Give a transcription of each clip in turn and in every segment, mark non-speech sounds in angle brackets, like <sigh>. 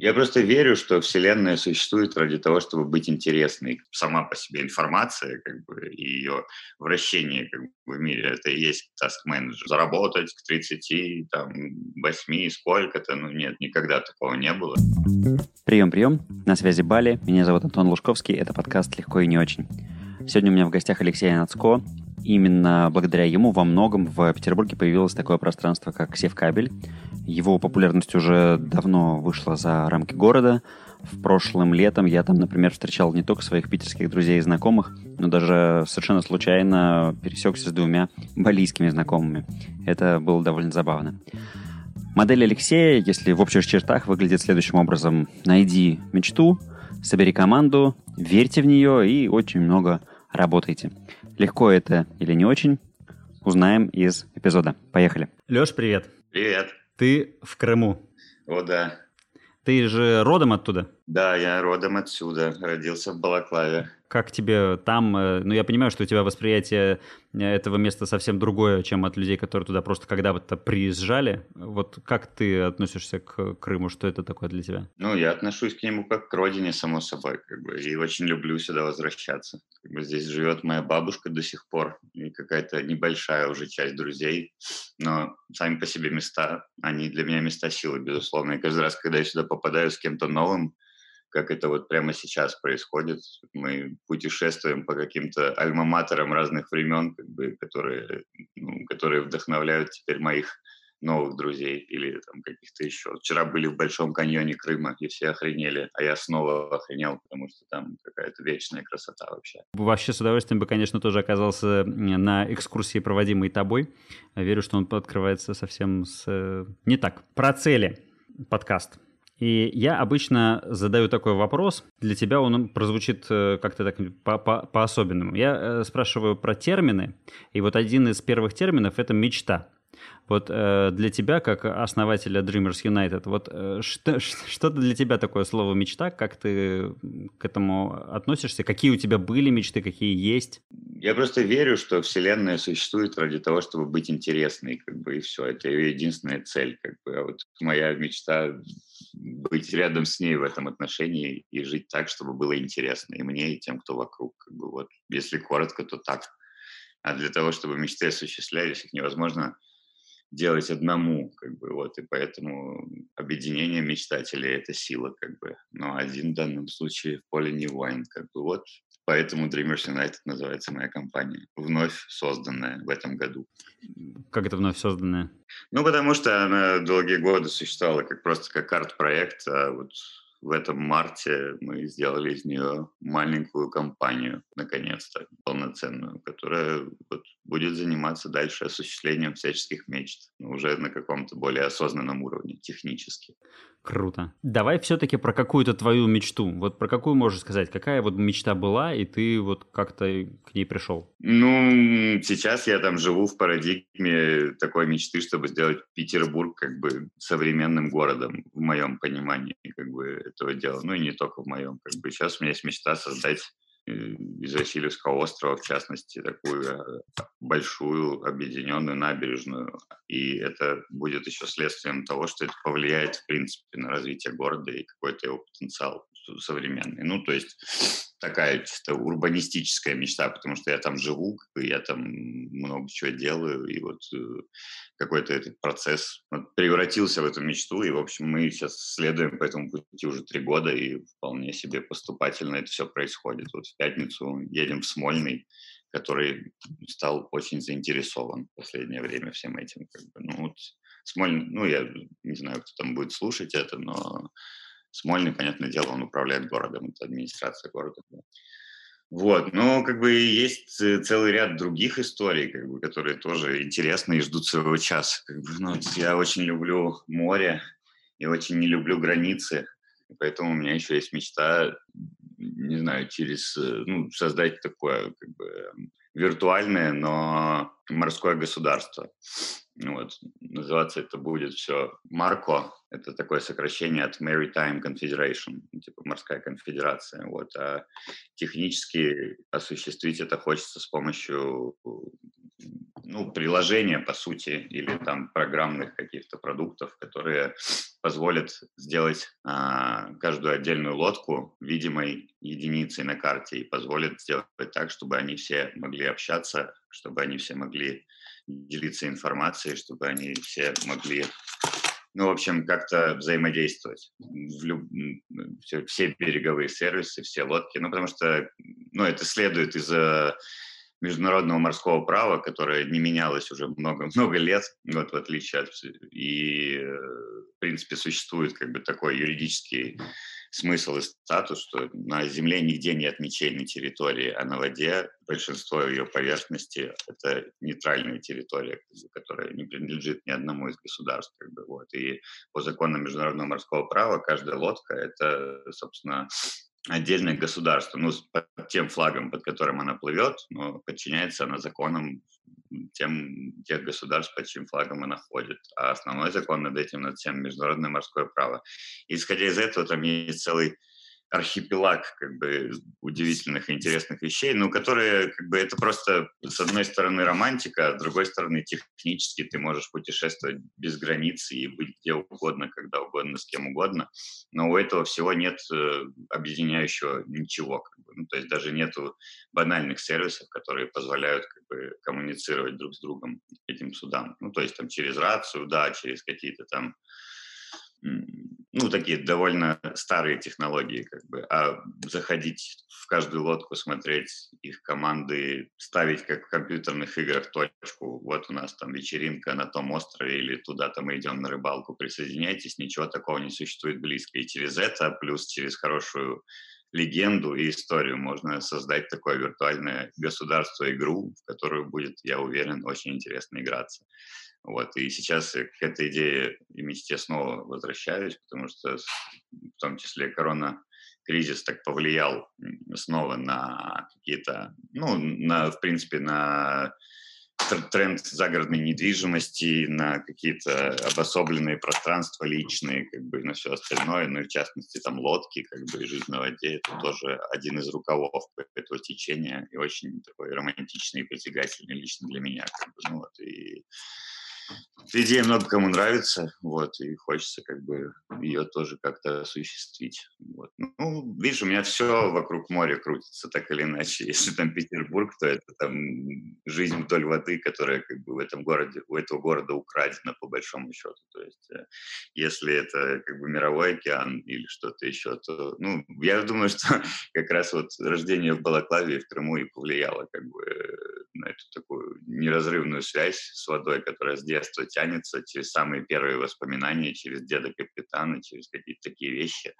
Я просто верю, что Вселенная существует ради того, чтобы быть интересной. Сама по себе информация, как бы, и ее вращение как бы, в мире, это и есть task менеджер. Заработать к 30, там, 8, сколько-то, ну нет, никогда такого не было. Прием, прием. На связи Бали. Меня зовут Антон Лужковский. Это подкаст «Легко и не очень». Сегодня у меня в гостях Алексей Нацко. Именно благодаря ему во многом в Петербурге появилось такое пространство, как Севкабель. Его популярность уже давно вышла за рамки города. В прошлым летом я там, например, встречал не только своих питерских друзей и знакомых, но даже совершенно случайно пересекся с двумя балийскими знакомыми. Это было довольно забавно. Модель Алексея, если в общих чертах, выглядит следующим образом. Найди мечту, собери команду, верьте в нее и очень много работайте. Легко это или не очень, узнаем из эпизода. Поехали. Леш, привет. Привет. Ты в Крыму. О, да. Ты же родом оттуда? Да, я родом отсюда, родился в Балаклаве. Как тебе там? Э, ну, я понимаю, что у тебя восприятие э, этого места совсем другое, чем от людей, которые туда просто когда-то приезжали. Вот как ты относишься к Крыму? Что это такое для тебя? Ну, я отношусь к нему как к родине, само собой, как бы, и очень люблю сюда возвращаться. Как бы здесь живет моя бабушка до сих пор, и какая-то небольшая уже часть друзей, но сами по себе места, они для меня места силы, безусловно. И каждый раз, когда я сюда попадаю с кем-то новым, как это вот прямо сейчас происходит. Мы путешествуем по каким-то альма-матерам разных времен, как бы, которые, ну, которые вдохновляют теперь моих новых друзей или там каких-то еще. Вчера были в Большом каньоне Крыма, и все охренели, а я снова охренел, потому что там какая-то вечная красота вообще. Вообще с удовольствием бы, конечно, тоже оказался на экскурсии, проводимой тобой. Верю, что он открывается совсем с... Э, не так. Про цели подкаст. И я обычно задаю такой вопрос. Для тебя он прозвучит э, как-то так по-особенному. Я э, спрашиваю про термины. И вот один из первых терминов – это мечта. Вот э, для тебя, как основателя Dreamers United, вот э, что, <laughs> что для тебя такое слово мечта? Как ты к этому относишься? Какие у тебя были мечты, какие есть? Я просто верю, что Вселенная существует ради того, чтобы быть интересной, как бы, и все. Это ее единственная цель, как бы. А вот моя мечта быть рядом с ней в этом отношении и жить так, чтобы было интересно и мне, и тем, кто вокруг. Как бы, вот, если коротко, то так. А для того, чтобы мечты осуществлялись, их невозможно делать одному, как бы, вот, и поэтому объединение мечтателей – это сила, как бы, но один в данном случае в поле не воин, как бы, вот, поэтому Dreamers United называется моя компания, вновь созданная в этом году. Как это вновь созданная? Ну, потому что она долгие годы существовала как просто как арт-проект, а вот в этом марте мы сделали из нее маленькую компанию, наконец-то, полноценную, которая вот будет заниматься дальше осуществлением всяческих мечт, но уже на каком-то более осознанном уровне, технически. Круто. Давай все-таки про какую-то твою мечту. Вот про какую можешь сказать? Какая вот мечта была, и ты вот как-то к ней пришел? Ну, сейчас я там живу в парадигме такой мечты, чтобы сделать Петербург как бы современным городом, в моем понимании как бы этого дела. Ну и не только в моем. Как бы сейчас у меня есть мечта создать Э, из Васильевского острова, в частности, такую э, большую объединенную набережную. И это будет еще следствием того, что это повлияет, в принципе, на развитие города и какой-то его потенциал современный. Ну, то есть такая чисто урбанистическая мечта, потому что я там живу, я там много чего делаю, и вот э, какой-то этот процесс превратился в эту мечту, и, в общем, мы сейчас следуем по этому пути уже три года, и вполне себе поступательно это все происходит. Вот в пятницу едем в Смольный, который стал очень заинтересован в последнее время всем этим. Как бы. Ну, вот Смольный, ну, я не знаю, кто там будет слушать это, но Смольный, понятное дело, он управляет городом, это администрация города. Вот, но как бы есть целый ряд других историй, как бы, которые тоже интересны и ждут своего часа. Как бы, ну, я очень люблю море и очень не люблю границы, поэтому у меня еще есть мечта, не знаю, через, ну, создать такое как бы виртуальное, но морское государство. Вот. Называться это будет все Марко. Это такое сокращение от Maritime Confederation, ну, типа морская конфедерация. Вот. А технически осуществить это хочется с помощью ну, приложения, по сути, или там программных каких-то продуктов, которые позволят сделать а, каждую отдельную лодку видимой единицей на карте и позволят сделать так, чтобы они все могли общаться, чтобы они все могли делиться информацией, чтобы они все могли ну, в общем, как-то взаимодействовать. В люб... все, все береговые сервисы, все лодки, ну, потому что, ну, это следует из международного морского права, которое не менялось уже много-много <laughs> лет, вот в отличие от... И, э, в принципе, существует как бы такой юридический смысл и статус, что на Земле нигде нет ничейной территории, а на воде большинство ее поверхности – это нейтральная территория, которая не принадлежит ни одному из государств. Как бы, вот. И по законам международного морского права каждая лодка – это, собственно, отдельное государство, ну, под тем флагом, под которым она плывет, но подчиняется она законам тем, тех государств, под чьим флагом она ходит. А основной закон над этим, над всем международное морское право. Исходя из этого, там есть целый архипелаг как бы удивительных и интересных вещей, но которые как бы это просто с одной стороны романтика, а с другой стороны технически ты можешь путешествовать без границ и быть где угодно, когда угодно, с кем угодно, но у этого всего нет э, объединяющего ничего, как бы. ну, то есть даже нету банальных сервисов, которые позволяют как бы коммуницировать друг с другом этим судам, ну то есть там через рацию, да, через какие-то там ну, такие довольно старые технологии, как бы, а заходить в каждую лодку, смотреть их команды, ставить как в компьютерных играх точку, вот у нас там вечеринка на том острове или туда-то мы идем на рыбалку, присоединяйтесь, ничего такого не существует близко. И через это, плюс через хорошую легенду и историю можно создать такое виртуальное государство-игру, в которую будет, я уверен, очень интересно играться. Вот, и сейчас к этой идее и мечте снова возвращаюсь, потому что в том числе корона кризис так повлиял снова на какие-то, ну, на, в принципе, на тренд загородной недвижимости, на какие-то обособленные пространства личные, как бы, на все остальное, ну и в частности там лодки, как бы, и жизнь на воде, это тоже один из рукавов этого течения и очень такой романтичный и притягательный лично для меня, как бы, ну вот, и идея много кому нравится, вот, и хочется как бы ее тоже как-то осуществить. Вот. Ну, видишь, у меня все вокруг моря крутится, так или иначе. <laughs> Если там Петербург, то это там жизнь вдоль воды, которая как бы в этом городе, у этого города украдена по большому счету. То есть, э, если это как бы мировой океан или что-то еще, то, ну, я думаю, <laughs> что как раз вот рождение в Балаклаве и в Крыму и повлияло как бы на эту такую неразрывную связь с водой, которая с детства тянется через самые первые воспоминания, через деда капитана, через какие-то такие вещи.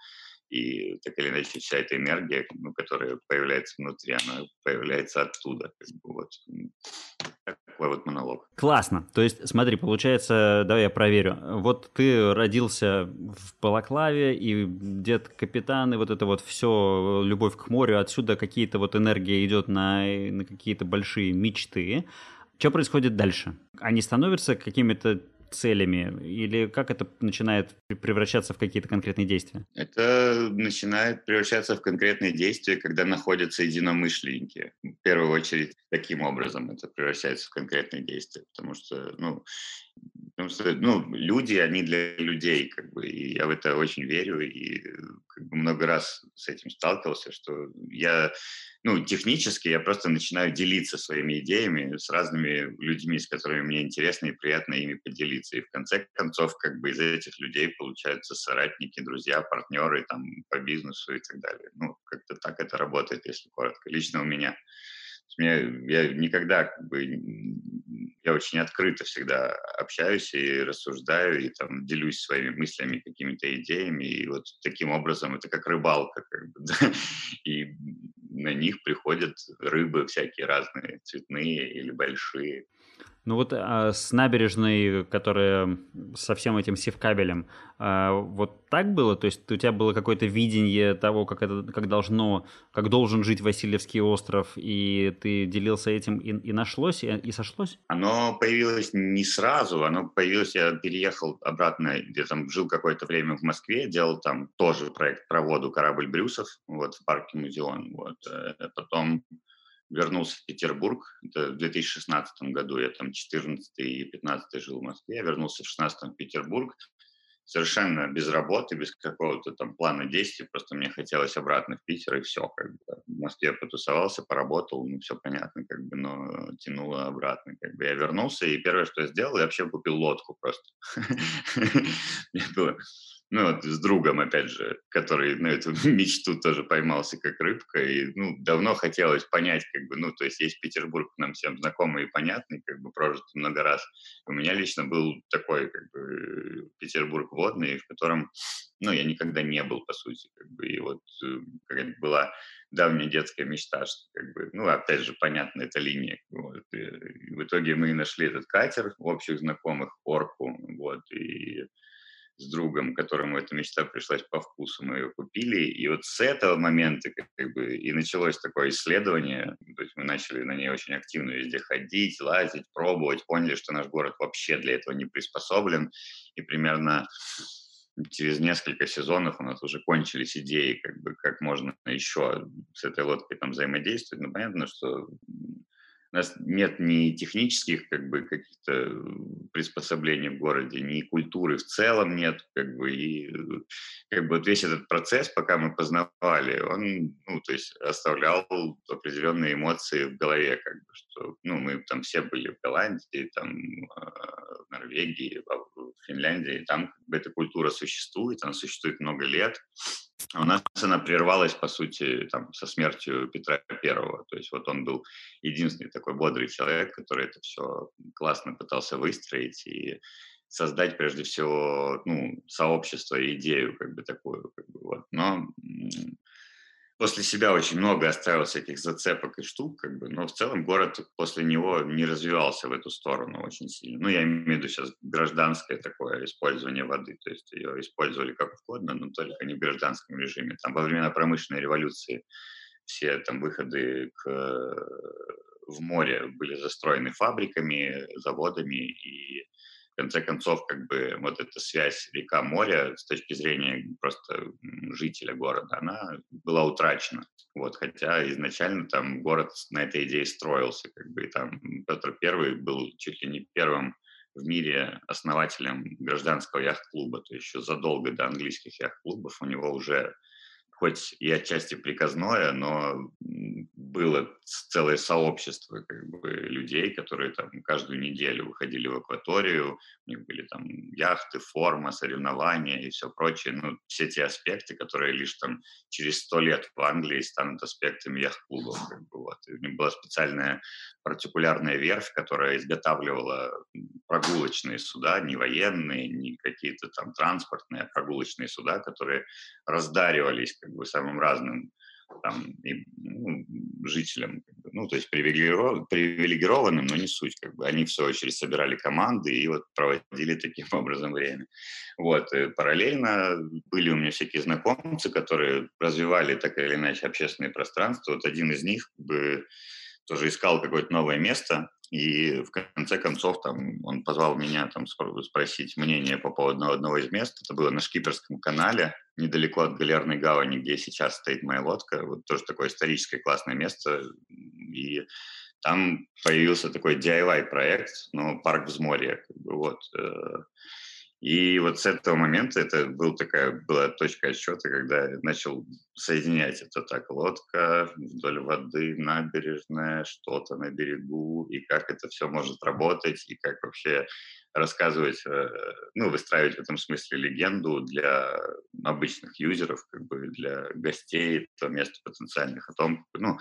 И так или иначе вся эта энергия, ну, которая появляется внутри, она появляется оттуда. Как бы, вот. Такой вот монолог. Классно. То есть, смотри, получается, давай я проверю. Вот ты родился в Балаклаве, и дед капитан, и вот это вот все, любовь к морю, отсюда какие-то вот энергия идет на, на какие-то большие мечты. Что происходит дальше? Они становятся какими-то целями? Или как это начинает превращаться в какие-то конкретные действия? Это начинает превращаться в конкретные действия, когда находятся единомышленники. В первую очередь таким образом это превращается в конкретные действия, потому что, ну, потому что, ну, люди, они для людей, как бы, и я в это очень верю, и бы много раз с этим сталкивался, что я ну, технически я просто начинаю делиться своими идеями с разными людьми, с которыми мне интересно и приятно ими поделиться. И в конце концов, как бы из этих людей получаются соратники, друзья, партнеры там по бизнесу и так далее. Ну, как-то так это работает, если коротко. Лично у меня. Меня, я никогда как бы я очень открыто всегда общаюсь и рассуждаю и там делюсь своими мыслями, какими-то идеями и вот таким образом это как рыбалка как бы, <laughs> да? и на них приходят рыбы всякие разные, цветные или большие. Ну вот а с набережной, которая со всем этим севкабелем, а, вот так было? То есть у тебя было какое-то видение того, как это, как должно, как должен жить Васильевский остров, и ты делился этим и, и нашлось, и, и сошлось? Оно появилось не сразу, оно появилось, я переехал обратно, где там жил какое-то время в Москве, делал там тоже проект про воду «Корабль Брюсов», вот в парке Музеон, вот. Э, потом вернулся в Петербург, это в 2016 году, я там 14 и 15 жил в Москве, я вернулся в 16 в Петербург, совершенно без работы, без какого-то там плана действий, просто мне хотелось обратно в Питер, и все, как бы. В Москве потусовался, поработал, ну, все понятно, как бы, но тянуло обратно, как бы. Я вернулся, и первое, что я сделал, я вообще купил лодку просто. <laughs> ну, вот с другом, опять же, который на эту <laughs> мечту тоже поймался как рыбка, и, ну, давно хотелось понять, как бы, ну, то есть есть Петербург нам всем знакомый и понятный, как бы, прожит много раз. У меня лично был такой, как бы, Петербург водный, в котором, ну, я никогда не был, по сути, как бы, и вот э, как была давняя детская мечта, что, как бы, ну, опять же, понятно, это линия. Вот, и в итоге мы нашли этот катер общих знакомых, орку, вот, и с другом, которому эта мечта пришлась по вкусу, мы ее купили. И вот с этого момента как бы и началось такое исследование. То есть мы начали на ней очень активно везде ходить, лазить, пробовать, поняли, что наш город вообще для этого не приспособлен. И примерно через несколько сезонов у нас уже кончились идеи, как бы как можно еще с этой лодкой там взаимодействовать. Ну, понятно, что у нас нет ни технических как бы каких-то э, приспособлений в городе, ни культуры в целом нет, как бы и как бы вот весь этот процесс, пока мы познавали, он, ну, то есть оставлял определенные эмоции в голове, как бы, что, ну, мы там все были в Голландии, там, а, в Норвегии, в Финляндии, там как бы эта культура существует, она существует много лет, у нас она прервалась, по сути, там, со смертью Петра Первого. То есть вот он был единственный такой бодрый человек, который это все классно пытался выстроить и создать, прежде всего, ну, сообщество идею как бы такую. Как бы, вот. Но после себя очень много оставил всяких зацепок и штук, как бы, но в целом город после него не развивался в эту сторону очень сильно. Ну, я имею в виду сейчас гражданское такое использование воды, то есть ее использовали как угодно, но только не в гражданском режиме. Там во времена промышленной революции все там выходы к, в море были застроены фабриками, заводами, и конце концов, как бы вот эта связь река-море с точки зрения просто жителя города, она была утрачена. Вот, хотя изначально там город на этой идее строился, как бы, и там Петр Первый был чуть ли не первым в мире основателем гражданского яхт-клуба, то есть еще задолго до английских яхт-клубов у него уже хоть и отчасти приказное, но было целое сообщество как бы, людей, которые там каждую неделю выходили в акваторию, у них были там яхты, форма, соревнования и все прочее. Ну, все те аспекты, которые лишь там через сто лет в Англии станут аспектами яхт-клубов. Как бы, вот. У них была специальная партикулярная верфь, которая изготавливала прогулочные суда, не военные, не какие-то там транспортные, а прогулочные суда, которые раздаривались как бы самым разным там, и, ну, жителям, ну, то есть привилегированным, но не суть, как бы, они в свою очередь собирали команды и вот проводили таким <laughs> образом время. Вот, и параллельно были у меня всякие знакомцы, которые развивали так или иначе общественное пространство, вот один из них бы тоже искал какое-то новое место, и в конце концов там, он позвал меня там, спросить мнение по поводу одного из мест. Это было на Шкиперском канале, недалеко от Галерной гавани, где сейчас стоит моя лодка. Вот тоже такое историческое классное место. И там появился такой DIY-проект, ну, парк взморья. Как бы, вот. И вот с этого момента это был такая, была точка отсчета, когда я начал соединять это так, лодка вдоль воды, набережная, что-то на берегу, и как это все может работать, и как вообще рассказывать, э, ну, выстраивать в этом смысле легенду для обычных юзеров, как бы для гостей этого места потенциальных, о том, ну,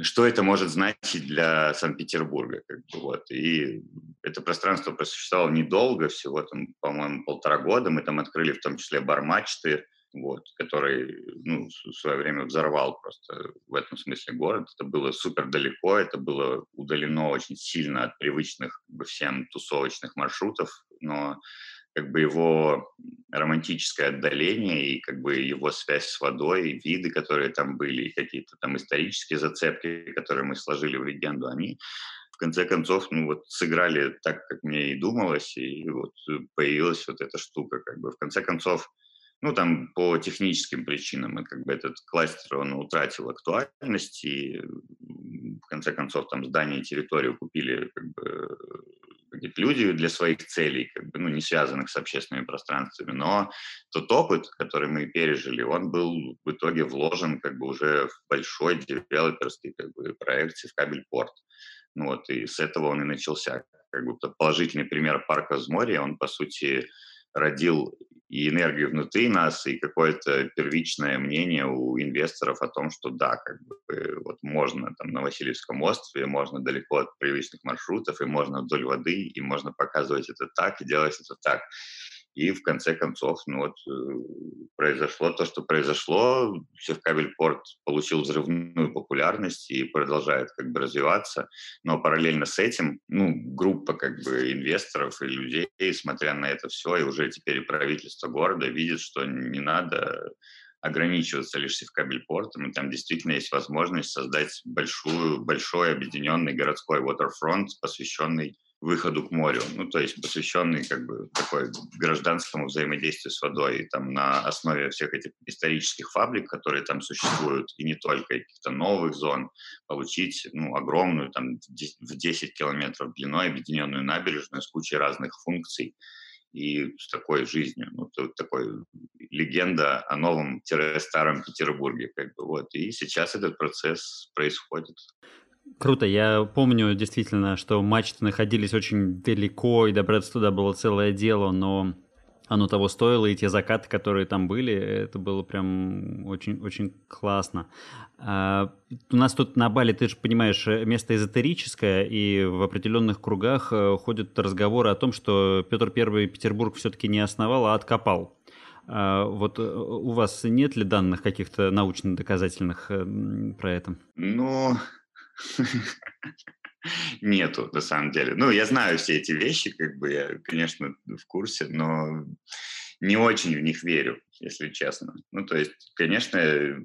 что это может значить для Санкт-Петербурга. Как бы, вот. И это пространство просуществовало недолго, всего там, по-моему, полтора года. Мы там открыли в том числе бар-мачты, вот, который ну, в свое время взорвал просто в этом смысле город. Это было супер далеко, это было удалено очень сильно от привычных как бы, всем тусовочных маршрутов, но как бы его романтическое отдаление и как бы его связь с водой, виды, которые там были, и какие-то там исторические зацепки, которые мы сложили в легенду, они в конце концов, ну вот сыграли так, как мне и думалось, и вот появилась вот эта штука, как бы. В конце концов ну, там по техническим причинам, и как бы этот кластер, он утратил актуальность, и в конце концов там здание и территорию купили как бы какие-то люди для своих целей, как бы, ну, не связанных с общественными пространствами, но тот опыт, который мы пережили, он был в итоге вложен как бы уже в большой девелоперский как бы, проект в кабель-порт. Ну вот, и с этого он и начался. Как бы положительный пример парка Зморья, он, по сути, родил и энергию внутри нас, и какое-то первичное мнение у инвесторов о том, что да, как бы вот можно там на Васильевском острове, можно далеко от привычных маршрутов, и можно вдоль воды, и можно показывать это так, и делать это так. И в конце концов, ну вот, э, произошло то, что произошло. Севкабель-порт получил взрывную популярность и продолжает как бы развиваться. Но параллельно с этим, ну, группа как бы инвесторов и людей, смотря на это все, и уже теперь и правительство города видит, что не надо ограничиваться лишь Севкабель-портом, и там действительно есть возможность создать большую, большой объединенный городской waterfront, посвященный выходу к морю, ну, то есть посвященный как бы такой гражданскому взаимодействию с водой, и там на основе всех этих исторических фабрик, которые там существуют, и не только, каких-то новых зон, получить, ну, огромную, там, в 10 километров длиной объединенную набережную с кучей разных функций, и с такой жизнью. Ну, такой легенда о новом-старом Петербурге. Как бы, вот. И сейчас этот процесс происходит. Круто. Я помню действительно, что мачты находились очень далеко, и добраться туда было целое дело, но оно того стоило, и те закаты, которые там были, это было прям очень-очень классно. А, у нас тут на Бали, ты же понимаешь, место эзотерическое, и в определенных кругах э, ходят разговоры о том, что Петр I Петербург все-таки не основал, а откопал. А, вот э, у вас нет ли данных каких-то научно-доказательных э, про это? Ну, <laughs> Нету, на самом деле. Ну, я знаю все эти вещи, как бы я, конечно, в курсе, но не очень в них верю, если честно. Ну, то есть, конечно,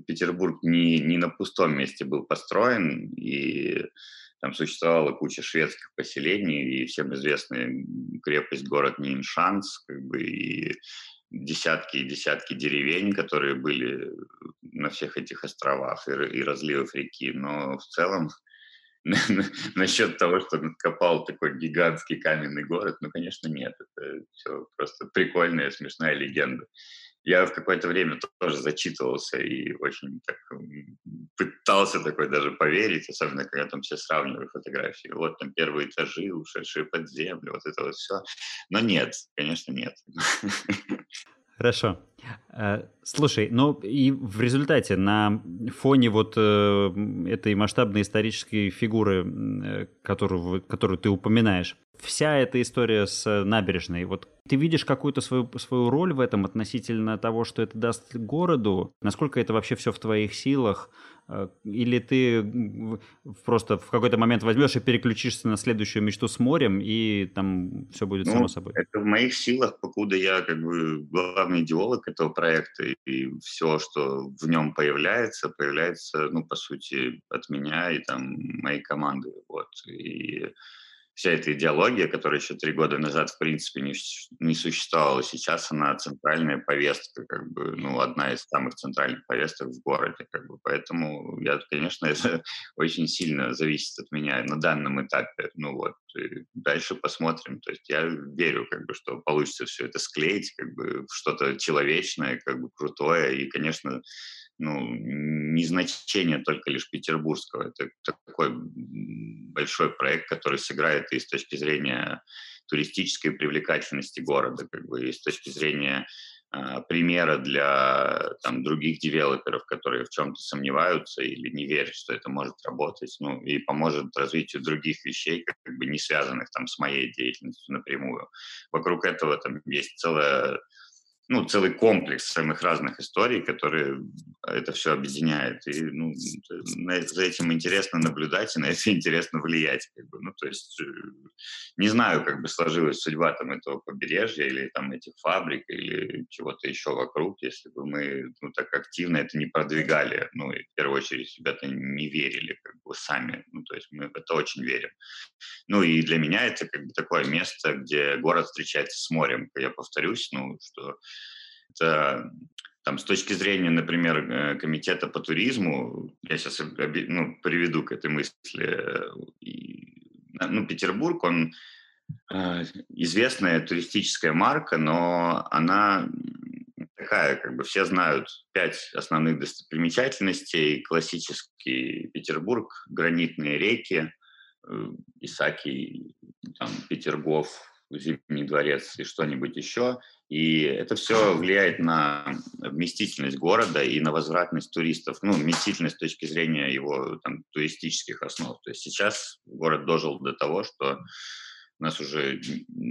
Петербург не, не на пустом месте был построен, и там существовала куча шведских поселений, и всем известная крепость, город Ниншанс, как бы, и десятки и десятки деревень, которые были на всех этих островах и, и разливов реки. Но в целом <laughs> насчет того, что откопал такой гигантский каменный город, ну, конечно, нет. Это все просто прикольная, смешная легенда. Я в какое-то время тоже зачитывался и очень так пытался такой даже поверить, особенно когда там все сравнивали фотографии. Вот там первые этажи, ушедшие под землю, вот это вот все. Но нет, конечно, нет. <laughs> Хорошо. Э, слушай, ну и в результате на фоне вот э, этой масштабной исторической фигуры, э, которую, которую ты упоминаешь, вся эта история с набережной, вот ты видишь какую-то свою, свою роль в этом относительно того, что это даст городу? Насколько это вообще все в твоих силах? Э, или ты просто в какой-то момент возьмешь и переключишься на следующую мечту с морем, и там все будет ну, само собой? Это в моих силах, покуда я как бы главный идеолог этого проекта, и все, что в нем появляется, появляется, ну, по сути, от меня и там моей команды. Вот. И вся эта идеология, которая еще три года назад, в принципе, не, не существовала, сейчас она центральная повестка, как бы, ну, одна из самых центральных повесток в городе, как бы, поэтому я, конечно, <laughs> это очень сильно зависит от меня на данном этапе, ну, вот, дальше посмотрим, то есть я верю, как бы, что получится все это склеить, как бы, что-то человечное, как бы, крутое, и, конечно, ну, не значение только лишь петербургского. Это такой большой проект, который сыграет и с точки зрения туристической привлекательности города, как бы, и с точки зрения э, примера для там, других девелоперов, которые в чем-то сомневаются или не верят, что это может работать, ну, и поможет развитию других вещей, как, как бы не связанных там с моей деятельностью напрямую. Вокруг этого там есть целая ну, целый комплекс самых разных историй, которые это все объединяет. И ну, за этим интересно наблюдать, и на это <laughs> интересно влиять. Как бы. Ну, то есть э, не знаю, как бы сложилась судьба там, этого побережья или там, этих фабрик или чего-то еще вокруг, если бы мы ну, так активно это не продвигали. Ну, и в первую очередь ребята не верили как бы сами. Ну, то есть мы в это очень верим. Ну, и для меня это как бы такое место, где город встречается с морем. Я повторюсь, ну, что Это там, с точки зрения, например, э, комитета по туризму, я сейчас ну, приведу к этой мысли, ну, Петербург, он э, известная туристическая марка, но она такая, как бы все знают пять основных достопримечательностей. Классический Петербург, гранитные реки, э, Исаки, там, Петергоф, Зимний дворец и что-нибудь еще. И это все влияет на вместительность города и на возвратность туристов. Ну, вместительность с точки зрения его там, туристических основ. То есть сейчас город дожил до того, что у нас уже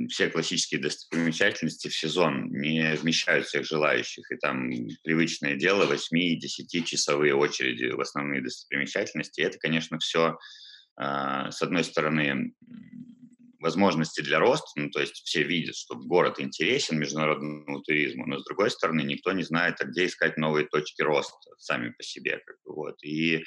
все классические достопримечательности в сезон не вмещают всех желающих. И там привычное дело 8-10 часовые очереди в основные достопримечательности. И это, конечно, все, а, с одной стороны, возможности для роста, ну, то есть все видят, что город интересен международному туризму, но с другой стороны никто не знает, а где искать новые точки роста сами по себе, как бы, вот, и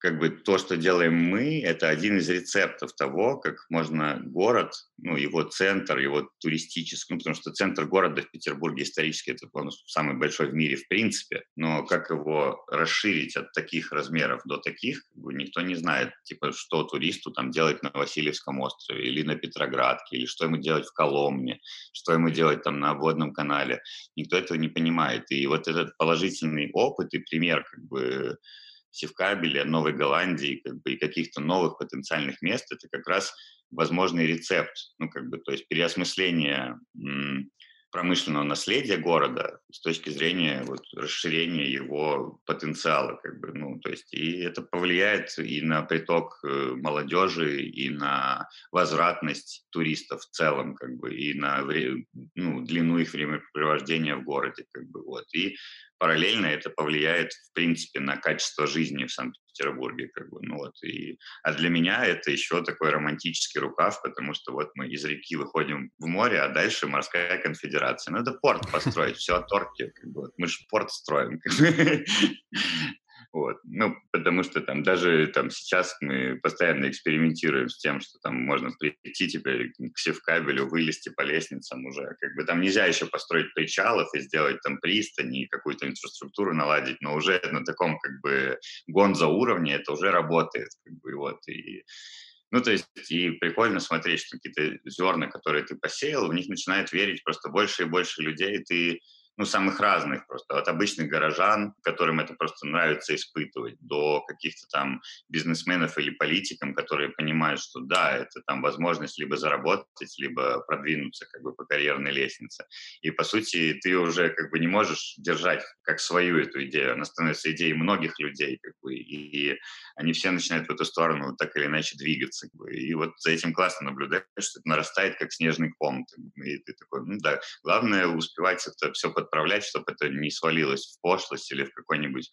как бы то, что делаем мы, это один из рецептов того, как можно город, ну, его центр, его туристический, ну, потому что центр города в Петербурге исторически это он самый большой в мире в принципе, но как его расширить от таких размеров до таких, как бы никто не знает, типа, что туристу там делать на Васильевском острове или на Петроградке, или что ему делать в Коломне, что ему делать там на обводном канале. Никто этого не понимает. И вот этот положительный опыт и пример как бы Севкабеля, Новой Голландии как бы, и каких-то новых потенциальных мест, это как раз возможный рецепт, ну, как бы, то есть переосмысление промышленного наследия города с точки зрения вот, расширения его потенциала, как бы, ну, то есть, и это повлияет и на приток э, молодежи, и на возвратность туристов в целом, как бы, и на ну, длину их времяпрепровождения в городе, как бы, вот, и параллельно это повлияет, в принципе, на качество жизни в Санкт-Петербурге. Как бы, ну вот, и, а для меня это еще такой романтический рукав, потому что вот мы из реки выходим в море, а дальше морская конфедерация. Надо порт построить, все о торте. Как бы, вот, мы же порт строим. <laughs> Вот. Ну, потому что там даже там сейчас мы постоянно экспериментируем с тем, что там можно прийти теперь к севкабелю, вылезти по лестницам уже. Как бы там нельзя еще построить причалов и сделать там пристани, какую-то инфраструктуру наладить, но уже на таком как бы гонза уровне это уже работает. Как бы, вот, и ну, то есть, и прикольно смотреть, что какие-то зерна, которые ты посеял, в них начинает верить просто больше и больше людей, и ты ну, самых разных просто, от обычных горожан, которым это просто нравится испытывать, до каких-то там бизнесменов или политикам, которые понимают, что да, это там возможность либо заработать, либо продвинуться как бы по карьерной лестнице. И, по сути, ты уже как бы не можешь держать как свою эту идею, она становится идеей многих людей, как бы, и они все начинают в эту сторону так или иначе двигаться. Как бы. И вот за этим классно наблюдать, что это нарастает как снежный ком. И ты такой, ну да, главное успевать это все под подправлять, чтобы это не свалилось в пошлость или в какой-нибудь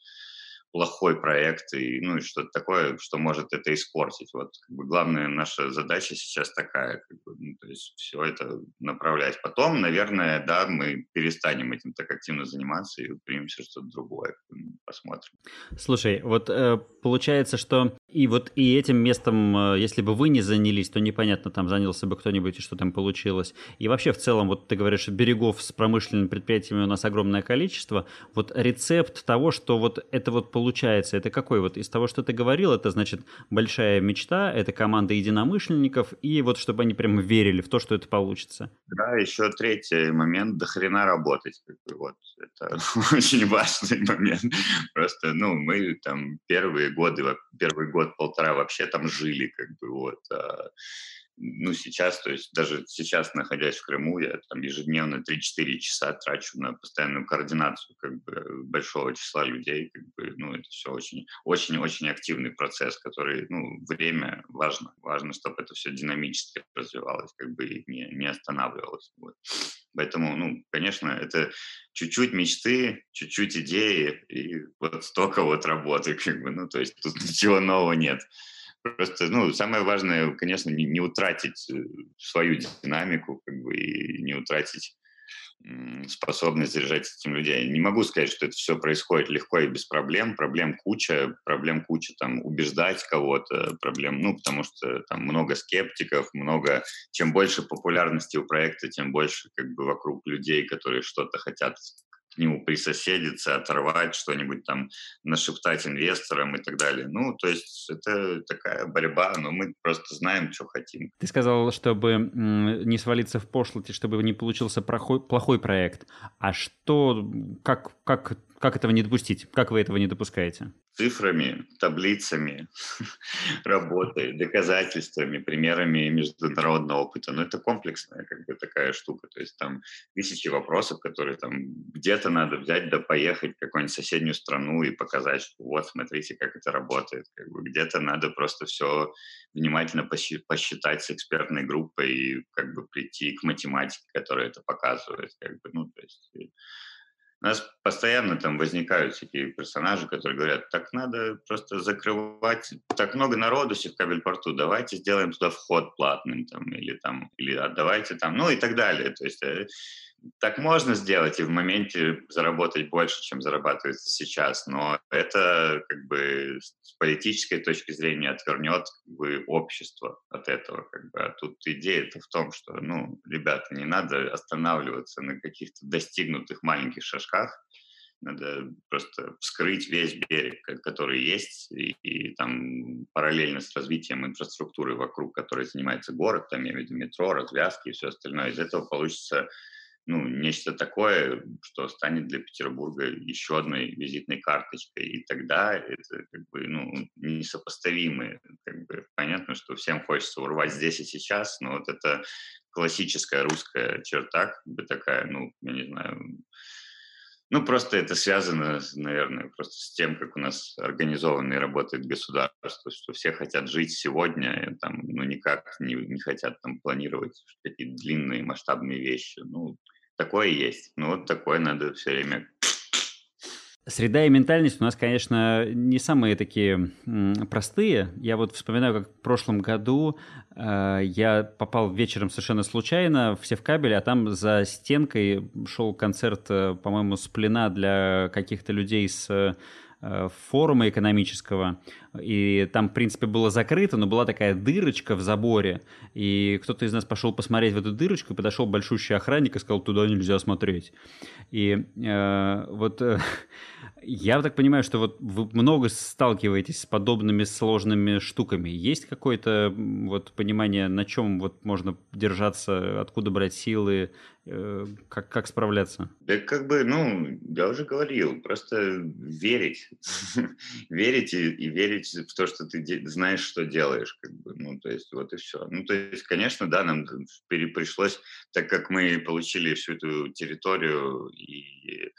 плохой проект и ну и что-то такое, что может это испортить. Вот как бы главная наша задача сейчас такая, как бы, ну, то есть все это направлять. Потом, наверное, да, мы перестанем этим так активно заниматься и примемся что-то другое, посмотрим. Слушай, вот э, получается, что и вот и этим местом, э, если бы вы не занялись, то непонятно, там занялся бы кто-нибудь и что там получилось. И вообще в целом, вот ты говоришь, берегов с промышленными предприятиями у нас огромное количество. Вот рецепт того, что вот это вот получается, это какой? Вот из того, что ты говорил, это значит большая мечта, это команда единомышленников, и вот чтобы они прямо верили в то, что это получится. Да, еще третий момент, до хрена работать. Вот, это <laughs> очень важный момент. <laughs> Просто, ну, мы там первые годы, первый год-полтора вообще там жили, как бы, вот. Ну, сейчас, то есть даже сейчас, находясь в Крыму, я там ежедневно 3-4 часа трачу на постоянную координацию как бы большого числа людей, как бы, ну, это все очень, очень, очень активный процесс, который, ну, время важно, важно, чтобы это все динамически развивалось, как бы, и не, не останавливалось, вот. Поэтому, ну, конечно, это чуть-чуть мечты, чуть-чуть идеи и вот столько вот работы, как бы, ну, то есть тут ничего нового нет. Просто, ну, самое важное, конечно, не, не утратить э, свою динамику, как бы, и не утратить способность заряжать этим людей. Не могу сказать, что это все происходит легко и без проблем. Проблем куча, проблем куча там убеждать кого-то, проблем, ну, потому что там много скептиков, много... Чем больше популярности у проекта, тем больше как бы вокруг людей, которые что-то хотят к нему присоседиться, оторвать что-нибудь там, нашептать инвесторам и так далее. Ну, то есть это такая борьба, но мы просто знаем, что хотим. Ты сказал, чтобы не свалиться в пошлоте, чтобы не получился плохой, проект. А что, как, как, как этого не допустить? Как вы этого не допускаете? Цифрами, таблицами, <laughs> работой, доказательствами, примерами международного опыта. Но это комплексная как бы такая штука. То есть там тысячи вопросов, которые там где-то надо взять да поехать в какую-нибудь соседнюю страну и показать, что вот, смотрите, как это работает. Как бы где-то надо просто все внимательно посчитать с экспертной группой и как бы прийти к математике, которая это показывает. Как бы, ну, то есть у нас постоянно там возникают всякие персонажи, которые говорят, так надо просто закрывать, так много народу в кабель-порту, давайте сделаем туда вход платным, там, или там, или отдавайте там, ну и так далее. То есть э, так можно сделать и в моменте заработать больше, чем зарабатывается сейчас, но это как бы с политической точки зрения отвернет как бы, общество от этого. Как бы. А тут идея-то в том, что, ну, ребята, не надо останавливаться на каких-то достигнутых маленьких шажках, надо просто вскрыть весь берег, который есть, и, и там параллельно с развитием инфраструктуры вокруг, которой занимается город, там я виду метро, развязки и все остальное, из этого получится ну, нечто такое, что станет для Петербурга еще одной визитной карточкой. И тогда это как бы, ну, несопоставимые. Как бы, понятно, что всем хочется урвать здесь и сейчас, но вот это классическая русская черта, как бы такая, ну, я не знаю, ну, просто это связано, наверное, просто с тем, как у нас организовано и работает государство, что все хотят жить сегодня, и, там, ну, никак не, не хотят там планировать какие-то длинные масштабные вещи. Ну, Такое есть. Ну, вот такое надо все время Среда и ментальность у нас, конечно, не самые такие простые. Я вот вспоминаю, как в прошлом году э, я попал вечером совершенно случайно в Севкабель, а там за стенкой шел концерт, э, по-моему, сплена для каких-то людей с Э, форума экономического, и там, в принципе, было закрыто, но была такая дырочка в заборе, и кто-то из нас пошел посмотреть в эту дырочку, и подошел большущий охранник и сказал, туда нельзя смотреть. И э, вот э, <laughs> я так понимаю, что вот вы много сталкиваетесь с подобными сложными штуками. Есть какое-то вот понимание, на чем вот можно держаться, откуда брать силы, Э, как, как справляться? Да как бы, ну, я уже говорил, просто верить. <laughs> верить и, и верить в то, что ты знаешь, что делаешь. Как бы. Ну, то есть вот и все. Ну, то есть, конечно, да, нам пришлось, так как мы получили всю эту территорию и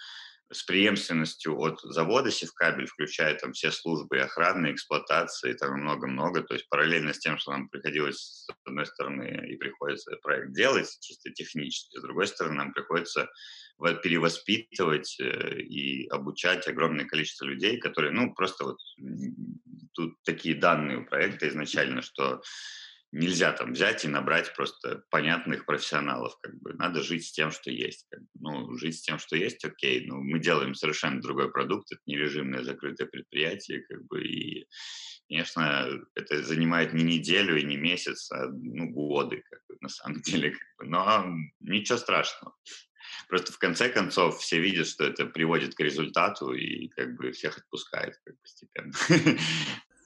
с преемственностью от завода Севкабель, включая там все службы охраны, эксплуатации, там много-много. То есть параллельно с тем, что нам приходилось, с одной стороны, и приходится проект делать чисто технически, с другой стороны, нам приходится перевоспитывать э, и обучать огромное количество людей, которые, ну, просто вот тут такие данные у проекта изначально, что нельзя там взять и набрать просто понятных профессионалов. Как бы. Надо жить с тем, что есть. Как бы. Ну, жить с тем, что есть, окей. Но мы делаем совершенно другой продукт. Это не режимное закрытое предприятие. Как бы, и, конечно, это занимает не неделю и не месяц, а ну, годы, как бы, на самом <laughs> деле. Как бы. Но ничего страшного. Просто в конце концов все видят, что это приводит к результату и как бы всех отпускает как постепенно. <laughs>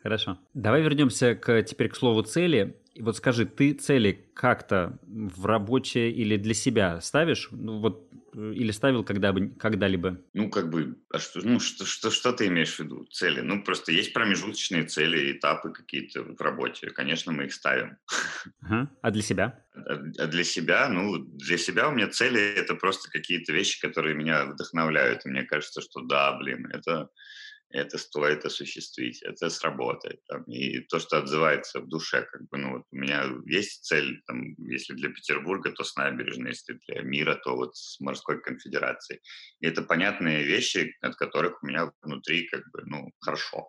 Хорошо. Давай вернемся к, теперь к слову цели. И вот скажи, ты цели как-то в работе или для себя ставишь? Ну, вот, или ставил когда когда-либо? Ну, как бы, а что, ну, что, что, что ты имеешь в виду? Цели? Ну, просто есть промежуточные цели, этапы какие-то в работе. Конечно, мы их ставим. Ага. А для себя? А, а для себя? Ну, для себя у меня цели – это просто какие-то вещи, которые меня вдохновляют. И мне кажется, что да, блин, это это стоит осуществить, это сработает. Там, и то, что отзывается в душе, как бы, ну, вот у меня есть цель, там, если для Петербурга, то с набережной, если для мира, то вот с морской конфедерацией. И это понятные вещи, от которых у меня внутри, как бы, ну, хорошо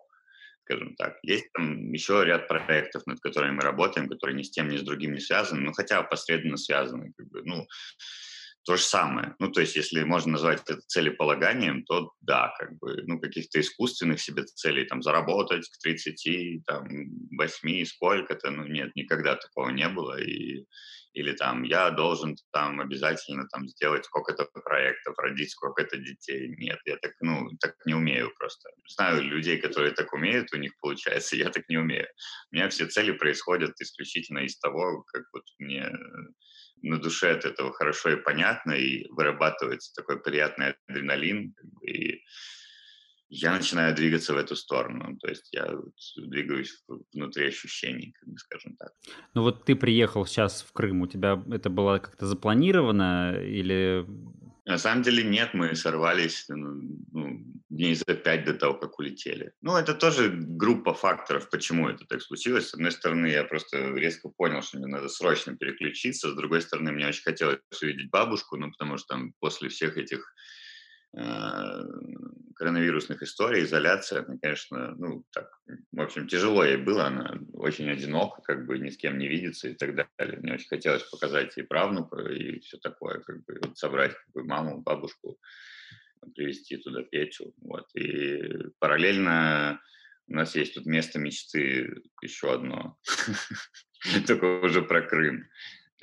скажем так. Есть там еще ряд проектов, над которыми мы работаем, которые ни с тем, ни с другим не связаны, ну, хотя посредственно связаны. Как бы, ну, то же самое. Ну, то есть, если можно назвать это целеполаганием, то да, как бы, ну, каких-то искусственных себе целей, там, заработать к 30, там, 8, сколько-то, ну, нет, никогда такого не было, и или там я должен там обязательно там сделать сколько-то проектов, родить сколько-то детей. Нет, я так, ну, так не умею просто. Знаю людей, которые так умеют, у них получается, <laughs> я так не умею. У меня все цели происходят исключительно из того, как вот мне на душе от этого хорошо и понятно, и вырабатывается такой приятный адреналин, и я начинаю двигаться в эту сторону. То есть я двигаюсь внутри ощущений, как бы скажем так. Ну вот ты приехал сейчас в Крым, у тебя это было как-то запланировано или... На самом деле нет, мы сорвались ну, дней за пять до того, как улетели. Ну, это тоже группа факторов, почему это так случилось. С одной стороны, я просто резко понял, что мне надо срочно переключиться. С другой стороны, мне очень хотелось увидеть бабушку, ну, потому что там после всех этих коронавирусных историй, изоляция, она, конечно, ну, так, в общем, тяжело ей было, она очень одинока, как бы ни с кем не видится и так далее. Мне очень хотелось показать ей правнука и все такое, как бы вот собрать как бы, маму, бабушку, привезти туда Петю, вот. И параллельно у нас есть тут место мечты еще одно, <laughs> только уже про Крым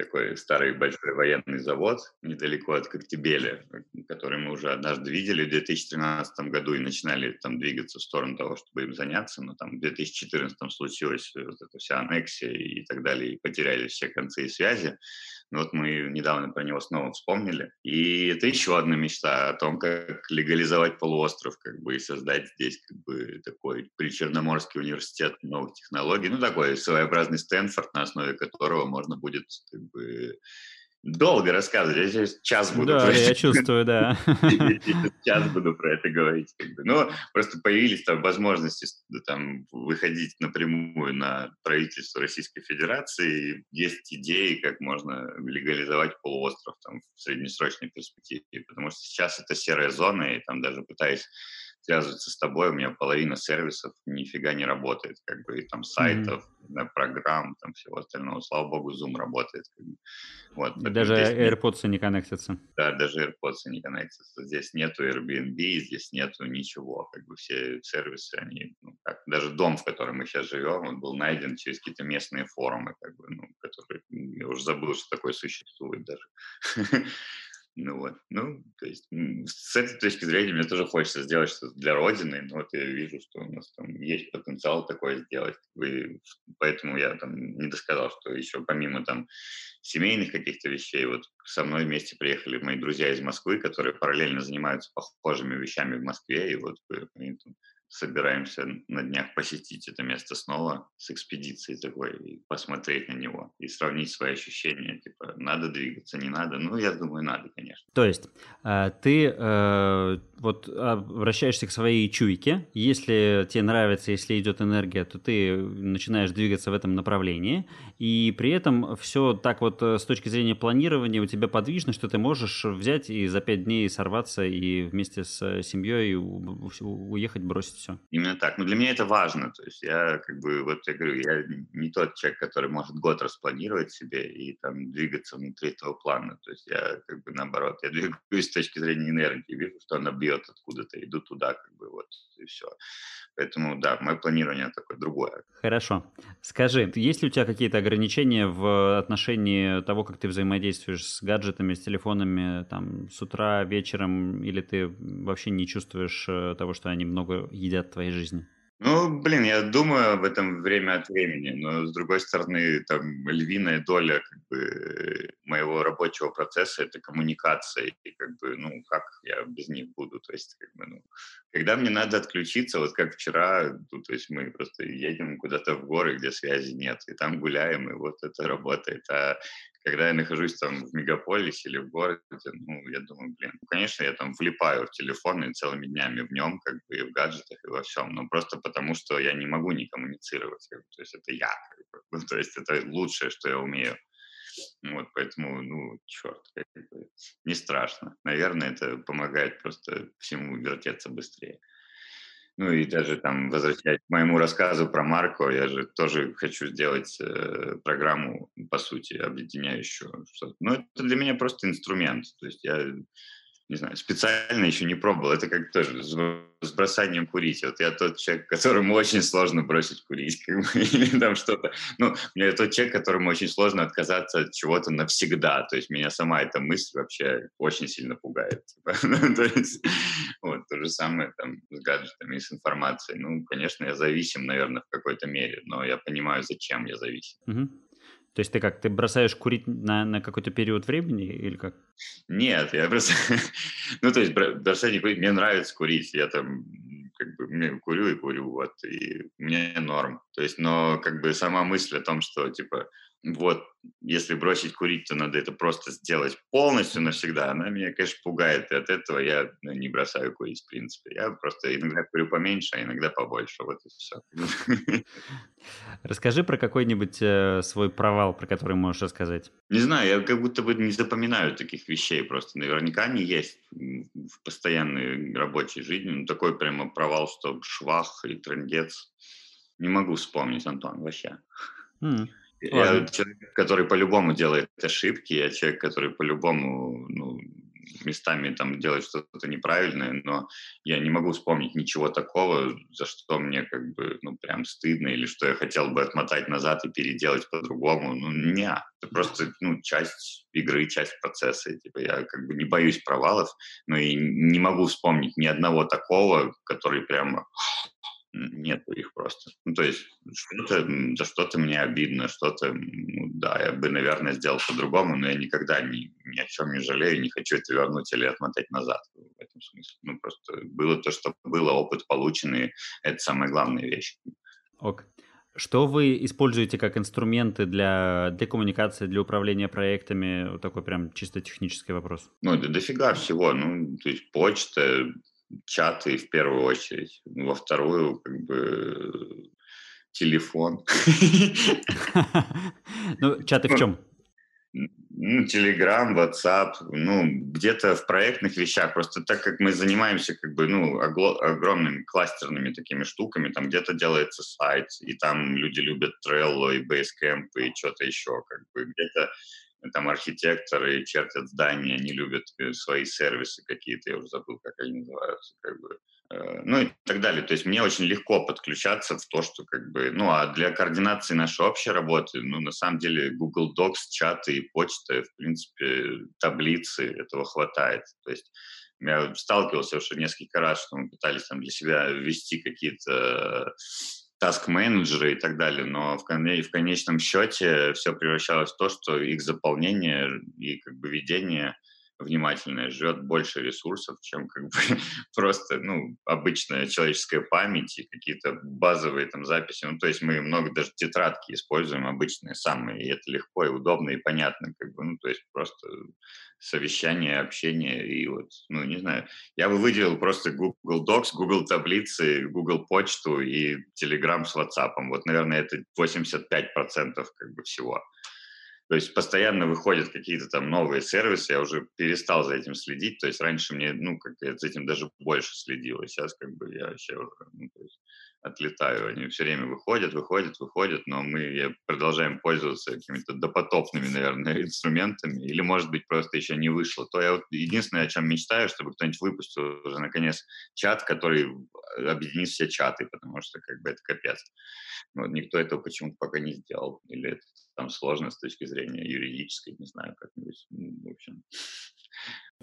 такой старый большой военный завод недалеко от Коктебеля, который мы уже однажды видели в 2013 году и начинали там двигаться в сторону того, чтобы им заняться, но там в 2014 случилась вот эта вся аннексия и так далее, и потеряли все концы и связи. Ну, вот мы недавно про него снова вспомнили. И это еще одна мечта о том, как легализовать полуостров, как бы, и создать здесь как бы такой причерноморский университет новых технологий. Ну, такой своеобразный Стэнфорд, на основе которого можно будет как бы долго рассказывать. Я сейчас час буду. Да, я чувствую, да. <laughs> Час буду про это говорить. Ну, просто появились там возможности там, выходить напрямую на правительство Российской Федерации. Есть идеи, как можно легализовать полуостров там, в среднесрочной перспективе. Потому что сейчас это серая зона, и там даже пытаясь связываться с тобой, у меня половина сервисов нифига не работает, как бы, и там сайтов, mm-hmm. программ, там всего остального. Слава богу, Zoom работает. Как бы. вот, даже AirPods нет... не коннектятся. Да, даже AirPods не коннектятся. Здесь нету Airbnb, здесь нету ничего. Как бы все сервисы, они, ну, как, даже дом, в котором мы сейчас живем, он был найден через какие-то местные форумы, как бы, ну, которые, я уже забыл, что такое существует даже. <laughs> Ну вот, ну, то есть с этой точки зрения мне тоже хочется сделать что-то для Родины, но вот я вижу, что у нас там есть потенциал такое сделать, и поэтому я там не досказал, что еще помимо там семейных каких-то вещей, вот со мной вместе приехали мои друзья из Москвы, которые параллельно занимаются похожими вещами в Москве, и вот они там собираемся на днях посетить это место снова с экспедицией такой и посмотреть на него и сравнить свои ощущения, типа, надо двигаться, не надо. Ну, я думаю, надо, конечно. То есть э, ты э, вот обращаешься к своей чуйке, если тебе нравится, если идет энергия, то ты начинаешь двигаться в этом направлении, и при этом все так вот э, с точки зрения планирования у тебя подвижно, что ты можешь взять и за пять дней сорваться и вместе с семьей уехать бросить все. Именно так. Но для меня это важно. То есть я как бы, вот я говорю, я не тот человек, который может год распланировать себе и там двигаться внутри этого плана. То есть я как бы наоборот, я <laughs> двигаюсь с точки зрения энергии, вижу, что она бьет откуда-то, иду туда, как бы вот и все. Поэтому, да, мое планирование такое другое. Хорошо. Скажи, есть ли у тебя какие-то ограничения в отношении того, как ты взаимодействуешь с гаджетами, с телефонами, там, с утра, вечером, или ты вообще не чувствуешь э, того, что они много едят в твоей жизни? Ну, блин, я думаю об этом время от времени, но с другой стороны, там львиная доля как бы моего рабочего процесса это коммуникация, и как бы, ну, как я без них буду, то есть, как бы, ну, когда мне надо отключиться, вот как вчера, ну, то есть мы просто едем куда-то в горы, где связи нет, и там гуляем, и вот это работает, а когда я нахожусь там в мегаполисе или в городе, ну, я думаю, блин, ну, конечно, я там влипаю в телефон и целыми днями в нем, как бы, и в гаджетах, и во всем, но просто потому, что я не могу не коммуницировать, как бы, то есть это я, как бы, <laughs> то есть это лучшее, что я умею. Вот, поэтому, ну, черт, как бы, не страшно. Наверное, это помогает просто всему вертеться быстрее. Ну и даже там, возвращаясь к моему рассказу про Марко, я же тоже хочу сделать э, программу, по сути, объединяющую что-то. Но это для меня просто инструмент. То есть я не знаю, специально еще не пробовал. Это как тоже с бросанием курить. Вот я тот человек, которому очень сложно бросить курить, как бы, <laughs> или там что-то. Ну, я тот человек, которому очень сложно отказаться от чего-то навсегда. То есть меня сама эта мысль вообще очень сильно пугает. <laughs> То есть, вот, то же самое там с гаджетами с информацией. Ну, конечно, я зависим, наверное, в какой-то мере, но я понимаю, зачем я зависим. То есть ты как, ты бросаешь курить на, на какой-то период времени или как? Нет, я бросаю... <laughs> ну, то есть бросать не курить, мне нравится курить, я там как бы курю и курю, вот, и мне норм. То есть, но как бы сама мысль о том, что, типа, вот, если бросить курить, то надо это просто сделать полностью навсегда. Она меня, конечно, пугает, и от этого я ну, не бросаю курить, в принципе. Я просто иногда курю поменьше, а иногда побольше, вот и все. Расскажи про какой-нибудь э, свой провал, про который можешь рассказать. Не знаю, я как будто бы не запоминаю таких вещей просто. Наверняка они есть в постоянной рабочей жизни. Ну, такой прямо провал, что швах и трендец. Не могу вспомнить, Антон, вообще. Mm. Я человек, который по-любому делает ошибки, я человек, который по-любому ну, местами там делает что-то неправильное, но я не могу вспомнить ничего такого, за что мне как бы, ну, прям стыдно, или что я хотел бы отмотать назад и переделать по-другому. Ну, не, это просто, ну, часть игры, часть процесса. Типа я как бы не боюсь провалов, но и не могу вспомнить ни одного такого, который прямо нету их просто. Ну, то есть что-то, за что-то мне обидно, что-то, ну, да, я бы, наверное, сделал по-другому, но я никогда ни, ни о чем не жалею, не хочу это вернуть или отмотать назад в этом смысле. Ну, просто было то, что было, опыт полученный, это самая главная вещь. Ок. Что вы используете как инструменты для, для коммуникации, для управления проектами? Вот такой прям чисто технический вопрос. Ну, да дофига всего. Ну, то есть почта, чаты в первую очередь, во вторую как бы телефон. <laughs> Ну, чаты в чем? Ну, Telegram, WhatsApp, ну, где-то в проектных вещах. Просто так как мы занимаемся, как бы, ну, огромными кластерными такими штуками, там где-то делается сайт, и там люди любят Trello и Basecamp и что-то еще, как бы, где-то там архитекторы чертят здания, они любят э, свои сервисы какие-то, я уже забыл, как они называются, как бы, э, ну и так далее. То есть мне очень легко подключаться в то, что как бы, ну а для координации нашей общей работы, ну на самом деле Google Docs, чаты и почта, в принципе, таблицы этого хватает. То есть я сталкивался уже несколько раз, что мы пытались там для себя ввести какие-то таск-менеджеры и так далее, но в, в конечном счете все превращалось в то, что их заполнение и как бы ведение внимательное жрет больше ресурсов, чем как бы <laughs> просто ну, обычная человеческая память и какие-то базовые там записи. Ну, то есть мы много даже тетрадки используем обычные самые, и это легко и удобно и понятно. Как бы, ну, то есть просто совещание, общение и вот, ну, не знаю. Я бы выделил просто Google Docs, Google таблицы, Google почту и Telegram с WhatsApp. Вот, наверное, это 85% как бы всего. То есть постоянно выходят какие-то там новые сервисы, я уже перестал за этим следить. То есть раньше мне, ну, как я за этим даже больше следил, а сейчас как бы я вообще уже, ну, то есть отлетаю. Они все время выходят, выходят, выходят, но мы продолжаем пользоваться какими-то допотопными, наверное, <laughs> инструментами. Или, может быть, просто еще не вышло. То я вот единственное, о чем мечтаю, чтобы кто-нибудь выпустил уже, наконец, чат, который объединит все чаты, потому что, как бы, это капец. Вот никто этого почему-то пока не сделал. Или это там сложно с точки зрения юридической, не знаю, как-нибудь. В общем,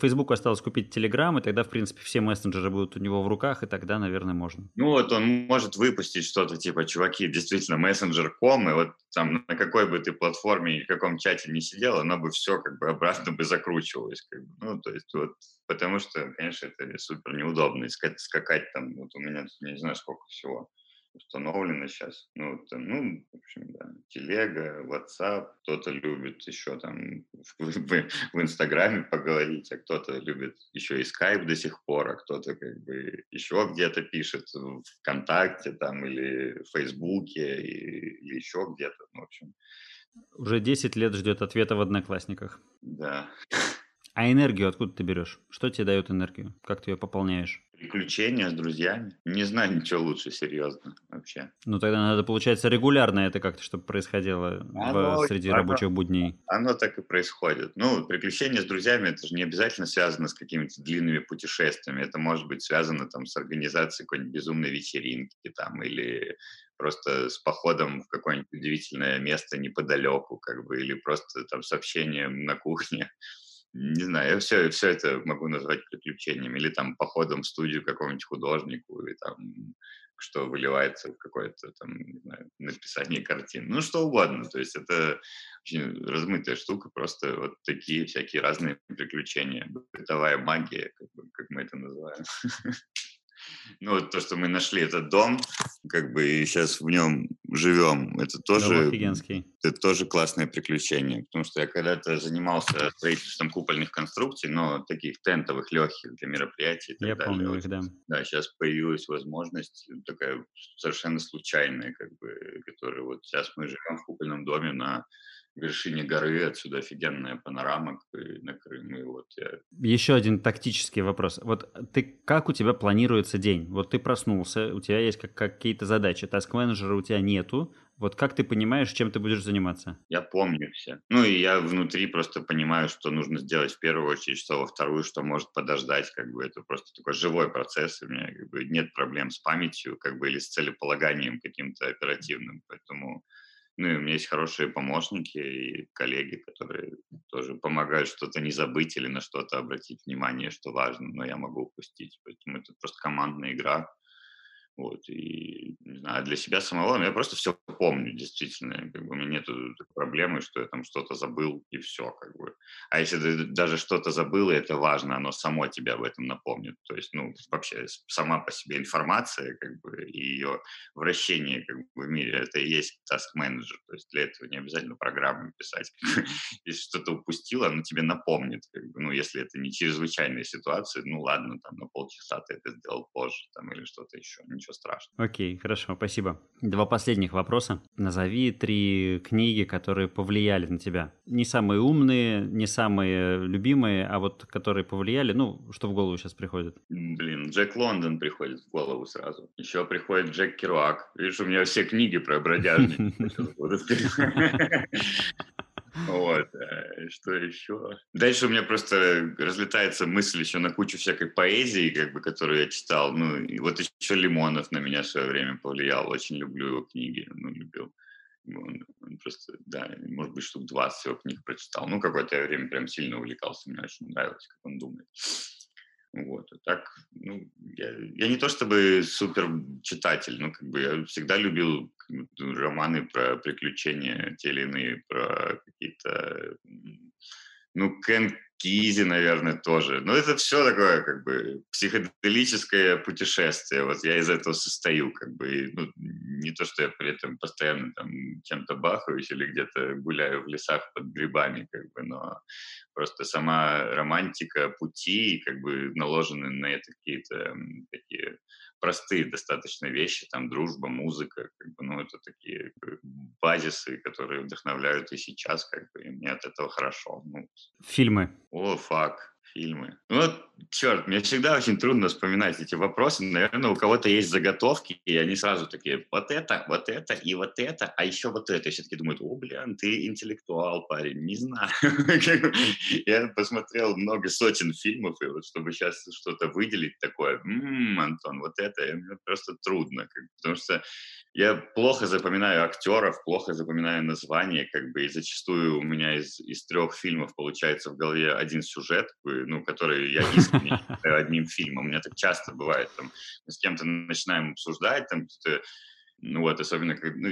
Фейсбуку осталось купить Telegram, и тогда, в принципе, все мессенджеры будут у него в руках, и тогда, наверное, можно. Ну вот он может выпустить что-то типа, чуваки, действительно, мессенджер.com, и вот там на какой бы ты платформе и в каком чате не сидел, оно бы все как бы обратно бы закручивалось. Как бы. Ну, то есть вот, потому что, конечно, это супер неудобно искать, скакать там, вот у меня, не знаю, сколько всего установлено сейчас. Ну, там, ну, в общем, да, телега, WhatsApp, кто-то любит еще там в, в, в Инстаграме поговорить, а кто-то любит еще и Skype до сих пор, а кто-то как бы еще где-то пишет в ВКонтакте там или в Фейсбуке и, или еще где-то, ну, в общем. Уже 10 лет ждет ответа в Одноклассниках. Да. А энергию откуда ты берешь? Что тебе дает энергию? Как ты ее пополняешь? Приключения с друзьями. Не знаю ничего лучше, серьезно, вообще. Ну, тогда надо, получается, регулярно это как-то, чтобы происходило оно, в, среди оно, рабочих будней. Оно так и происходит. Ну, приключения с друзьями, это же не обязательно связано с какими-то длинными путешествиями. Это может быть связано там с организацией какой-нибудь безумной вечеринки там или просто с походом в какое-нибудь удивительное место неподалеку, как бы, или просто там с общением на кухне не знаю, я все, все это могу назвать приключением. Или там походом в студию какому-нибудь художнику, или там что выливается в какое-то там, не знаю, написание картин. Ну, что угодно. То есть это очень размытая штука, просто вот такие всякие разные приключения. Бытовая магия, как, бы, как мы это называем. <laughs> Ну, вот то, что мы нашли этот дом, как бы и сейчас в нем живем, это тоже, это тоже классное приключение, потому что я когда-то занимался строительством купольных конструкций, но таких тентовых, легких для мероприятий. я далее. помню их, да. Да, сейчас появилась возможность такая совершенно случайная, как бы, которая вот сейчас мы живем в купольном доме на вершине горы, отсюда офигенная панорама на Крым. И вот я... Еще один тактический вопрос. Вот ты, как у тебя планируется день? Вот ты проснулся, у тебя есть как, какие-то задачи, таск-менеджера у тебя нету, вот как ты понимаешь, чем ты будешь заниматься? Я помню все. Ну и я внутри просто понимаю, что нужно сделать в первую очередь, что во вторую, что может подождать. Как бы это просто такой живой процесс. У меня как бы, нет проблем с памятью как бы, или с целеполаганием каким-то оперативным. Поэтому ну и у меня есть хорошие помощники и коллеги, которые тоже помогают что-то не забыть или на что-то обратить внимание, что важно, но я могу упустить. Поэтому это просто командная игра. Вот, и, не знаю, для себя самого, ну, я просто все помню, действительно. Как бы, у меня нет проблемы, что я там что-то забыл, и все, как бы. А если ты даже что-то забыл, и это важно, оно само тебя об этом напомнит. То есть, ну, вообще, сама по себе информация, как бы, и ее вращение, как бы, в мире, это и есть task менеджер То есть, для этого не обязательно программу писать. <laughs> Если что-то упустил, оно тебе напомнит, как бы, ну, если это не чрезвычайная ситуация, ну, ладно, там, на полчаса ты это сделал позже, там, или что-то еще, ничего ничего страшного. Окей, хорошо, спасибо. Два последних вопроса. Назови три книги, которые повлияли на тебя. Не самые умные, не самые любимые, а вот которые повлияли, ну, что в голову сейчас приходит? Блин, Джек Лондон приходит в голову сразу. Еще приходит Джек Керуак. Видишь, у меня все книги про бродяжников. <laughs> Вот, э, что еще? Дальше у меня просто разлетается мысль еще на кучу всякой поэзии, как бы, которую я читал. Ну, и вот еще Лимонов на меня в свое время повлиял. Очень люблю его книги, ну, любил. Он, он просто, да, может быть, штук 20 его книг прочитал. Ну, какое-то время прям сильно увлекался, мне очень нравилось, как он думает. Вот. А так, ну, я, я не то чтобы супер читатель, но как бы я всегда любил романы про приключения, те или иные, про какие-то... Ну, Кен Кизи, наверное, тоже. Но это все такое, как бы, психоделическое путешествие. Вот я из этого состою, как бы, ну, не то, что я при этом постоянно там чем-то бахаюсь или где-то гуляю в лесах под грибами, как бы, но просто сама романтика пути, как бы, наложены на это какие-то такие простые достаточно вещи, там дружба, музыка, как бы, ну, это такие базисы, которые вдохновляют и сейчас, как бы, и мне от этого хорошо. Ну. Фильмы. О, фак фильмы. Ну, вот, черт, мне всегда очень трудно вспоминать эти вопросы. Наверное, у кого-то есть заготовки, и они сразу такие, вот это, вот это и вот это, а еще вот это. И все таки думают, о, блин, ты интеллектуал, парень, не знаю. <laughs> Я посмотрел много сотен фильмов, и вот чтобы сейчас что-то выделить такое, м-м, Антон, вот это, мне просто трудно, потому что я плохо запоминаю актеров, плохо запоминаю названия, как бы, и зачастую у меня из, из трех фильмов получается в голове один сюжет, ну, который я искренне одним фильмом. У меня так часто бывает, там, мы с кем-то начинаем обсуждать, там, ну вот, особенно как, ну,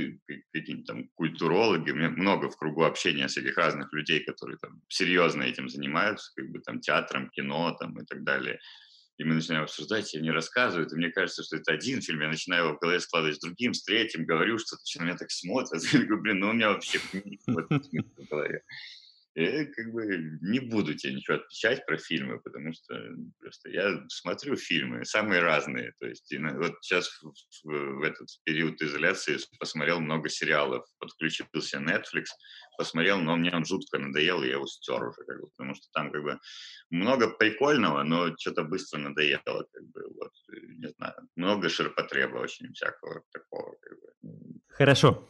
какие-нибудь там культурологи, у меня много в кругу общения всяких разных людей, которые там серьезно этим занимаются, как бы там театром, кино там и так далее и мы начинаем обсуждать, и они рассказывают, и мне кажется, что это один фильм, я начинаю его в голове складывать с другим, с третьим, говорю что-то, на меня так смотрят, <laughs> я говорю, блин, ну у меня вообще в голове. Я как бы не буду тебе ничего отвечать про фильмы, потому что просто я смотрю фильмы, самые разные. То есть вот сейчас в, в, этот период изоляции посмотрел много сериалов, подключился Netflix, посмотрел, но мне он жутко надоел, и я его стер уже, как бы, потому что там как бы много прикольного, но что-то быстро надоело, как бы, вот, не знаю, много ширпотреба очень всякого такого. Как бы. Хорошо.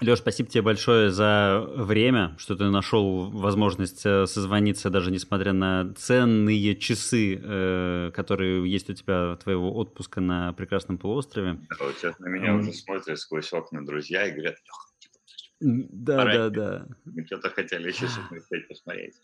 Леш, спасибо тебе большое за время, что ты нашел возможность э, созвониться, даже несмотря на ценные часы, э, которые есть у тебя, твоего отпуска на прекрасном полуострове. Да, вот сейчас на меня um... уже смотрят сквозь окна друзья и говорят, Леха, да, Пора да, да. Мы что-то хотели еще успеть посмотреть.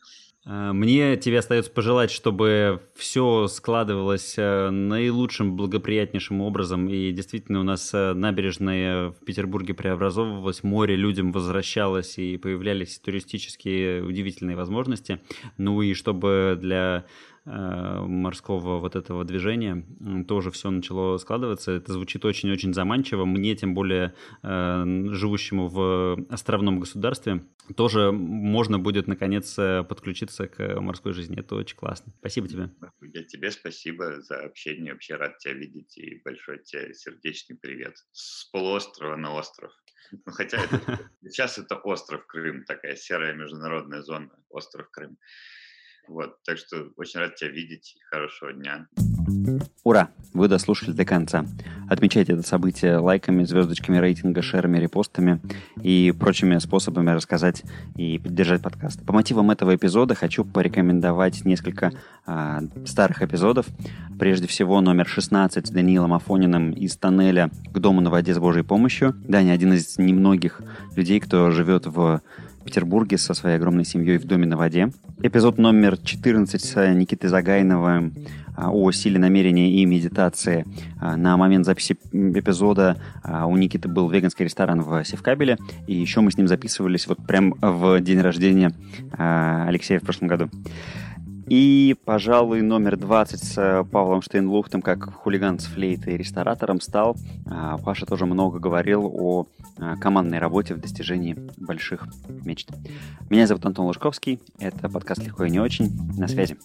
А, мне тебе остается пожелать, чтобы все складывалось э, наилучшим, благоприятнейшим образом. И действительно у нас э, набережная в Петербурге преобразовывалась, море людям возвращалось и появлялись туристические удивительные возможности. Ну и чтобы для Э, морского вот этого движения тоже все начало складываться. Это звучит очень-очень заманчиво. Мне, тем более э, живущему в островном государстве, тоже можно будет наконец э, подключиться к морской жизни. Это очень классно. Спасибо тебе. Я тебе спасибо за общение. Вообще рад тебя видеть и большой тебе сердечный привет. С полуострова на остров. Ну, хотя это, <laughs> сейчас это остров Крым, такая серая международная зона, остров Крым. Вот, так что очень рад тебя видеть. Хорошего дня. Ура! Вы дослушали до конца. Отмечайте это событие лайками, звездочками рейтинга, шерами, репостами и прочими способами рассказать и поддержать подкаст. По мотивам этого эпизода хочу порекомендовать несколько а, старых эпизодов. Прежде всего, номер 16 с Даниилом Афониным из тоннеля к дому на воде с Божьей помощью. Даня один из немногих людей, кто живет в Петербурге со своей огромной семьей в доме на воде. Эпизод номер 14 с Никитой Загайновым а, о силе намерения и медитации. А, на момент записи эпизода а, у Никиты был веганский ресторан в Севкабеле, и еще мы с ним записывались вот прям в день рождения Алексея в прошлом году. И, пожалуй, номер 20 с Павлом Штейнлухтом, как хулиган с флейтой и ресторатором стал. Паша тоже много говорил о командной работе в достижении больших мечт. Меня зовут Антон Лужковский. Это подкаст «Легко и не очень». На связи.